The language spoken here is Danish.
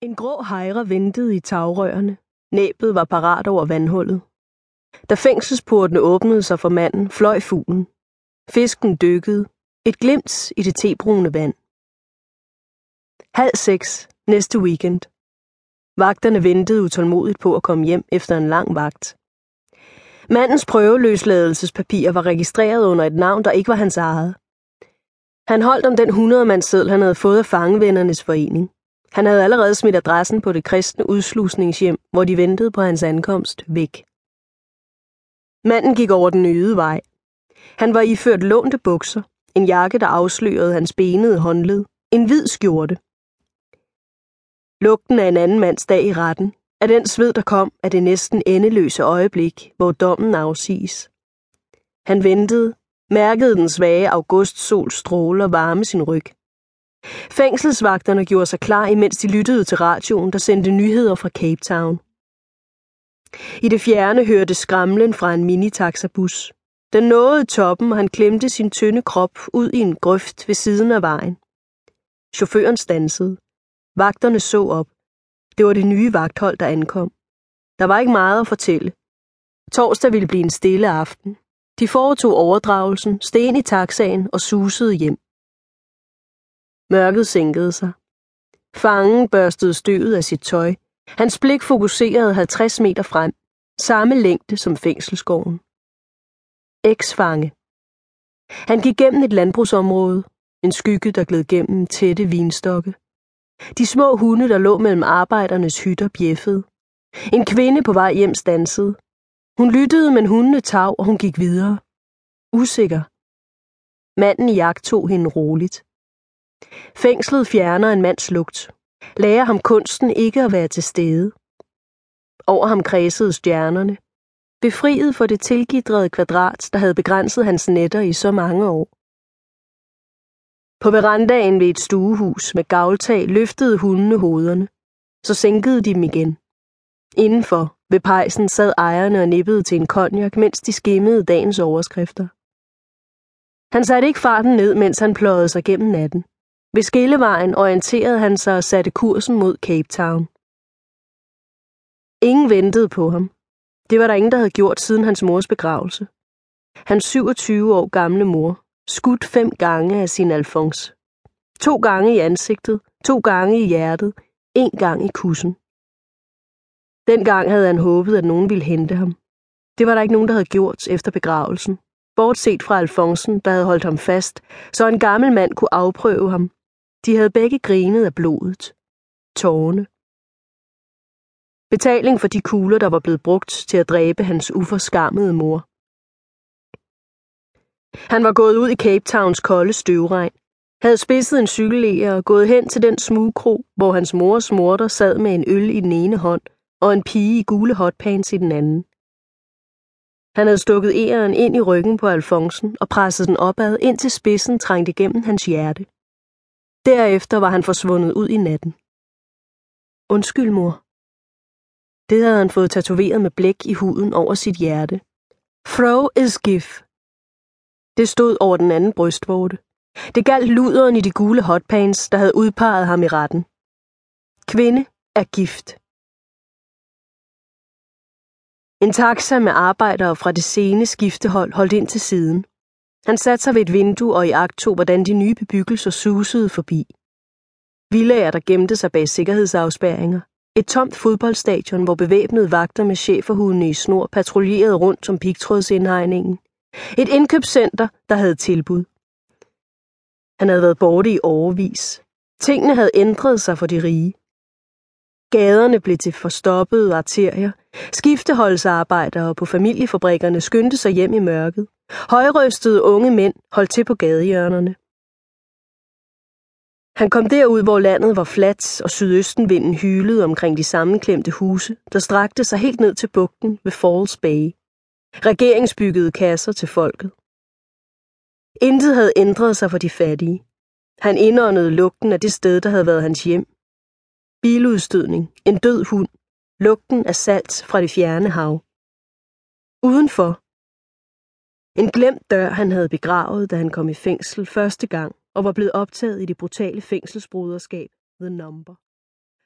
En grå hejre ventede i tagrørene. Næbet var parat over vandhullet. Da fængselsportene åbnede sig for manden, fløj fuglen. Fisken dykkede. Et glimt i det tebrune vand. Halv seks næste weekend. Vagterne ventede utålmodigt på at komme hjem efter en lang vagt. Mandens prøveløsladelsespapir var registreret under et navn, der ikke var hans eget. Han holdt om den 100 seddel, han havde fået af fangevennernes forening. Han havde allerede smidt adressen på det kristne udslusningshjem, hvor de ventede på hans ankomst, væk. Manden gik over den øde vej. Han var iført lånte bukser, en jakke, der afslørede hans benede håndled, en hvid skjorte. Lugten af en anden mands dag i retten, af den sved, der kom af det næsten endeløse øjeblik, hvor dommen afsiges. Han ventede, mærkede den svage augustsols stråler varme sin ryg. Fængselsvagterne gjorde sig klar, imens de lyttede til radioen, der sendte nyheder fra Cape Town. I det fjerne hørte skramlen fra en minitaxabus. Den nåede toppen, og han klemte sin tynde krop ud i en grøft ved siden af vejen. Chaufføren stansede. Vagterne så op. Det var det nye vagthold, der ankom. Der var ikke meget at fortælle. Torsdag ville blive en stille aften. De foretog overdragelsen, sten i taxaen og susede hjem. Mørket sænkede sig. Fangen børstede støvet af sit tøj. Hans blik fokuserede 50 meter frem. Samme længde som fængselsgården. Eksfange. Han gik gennem et landbrugsområde. En skygge, der gled gennem tætte vinstokke. De små hunde, der lå mellem arbejdernes hytter, bjeffede. En kvinde på vej hjem stansede. Hun lyttede, men hundene tav, og hun gik videre. Usikker. Manden i jagt tog hende roligt. Fængslet fjerner en mands lugt. Lærer ham kunsten ikke at være til stede. Over ham kredsede stjernerne. Befriet for det tilgidrede kvadrat, der havde begrænset hans netter i så mange år. På verandaen ved et stuehus med gavltag løftede hundene hovederne. Så sænkede de dem igen. Indenfor, ved pejsen, sad ejerne og nippede til en konjak, mens de skimmede dagens overskrifter. Han satte ikke farten ned, mens han pløjede sig gennem natten. Ved skillevejen orienterede han sig og satte kursen mod Cape Town. Ingen ventede på ham. Det var der ingen, der havde gjort siden hans mors begravelse. Hans 27 år gamle mor, skudt fem gange af sin Alfons. To gange i ansigtet, to gange i hjertet, en gang i kussen. Dengang havde han håbet, at nogen ville hente ham. Det var der ikke nogen, der havde gjort efter begravelsen. Bortset fra Alfonsen, der havde holdt ham fast, så en gammel mand kunne afprøve ham. De havde begge grinet af blodet. Tårne. Betaling for de kugler, der var blevet brugt til at dræbe hans uforskammede mor. Han var gået ud i Cape Towns kolde støvregn, havde spidset en cykellæger og gået hen til den smugkro, hvor hans mors morter sad med en øl i den ene hånd og en pige i gule hotpants i den anden. Han havde stukket æren ind i ryggen på Alfonsen og presset den opad, indtil spidsen trængte igennem hans hjerte. Derefter var han forsvundet ud i natten. Undskyld, mor. Det havde han fået tatoveret med blæk i huden over sit hjerte. Fro is gif. Det stod over den anden brystvorte. Det galt luderen i de gule hotpants, der havde udpeget ham i retten. Kvinde er gift. En taxa med arbejdere fra det sene skiftehold holdt ind til siden. Han satte sig ved et vindue og i agt tog, hvordan de nye bebyggelser susede forbi. Villager, der gemte sig bag sikkerhedsafspærringer. Et tomt fodboldstadion, hvor bevæbnede vagter med cheferhundene i snor patruljerede rundt om pigtrådsindhegningen. Et indkøbscenter, der havde tilbud. Han havde været borte i overvis. Tingene havde ændret sig for de rige. Gaderne blev til forstoppede arterier. Skifteholdsarbejdere på familiefabrikkerne skyndte sig hjem i mørket. Højrøstede unge mænd holdt til på gadehjørnerne. Han kom derud, hvor landet var fladt, og sydøstenvinden hylede omkring de sammenklemte huse, der strakte sig helt ned til bugten ved Falls Bay. Regeringsbyggede kasser til folket. Intet havde ændret sig for de fattige. Han indåndede lugten af det sted, der havde været hans hjem. Biludstødning, en død hund, lugten af salt fra det fjerne hav. Udenfor. En glemt dør, han havde begravet, da han kom i fængsel første gang og var blevet optaget i det brutale fængselsbruderskab The Number.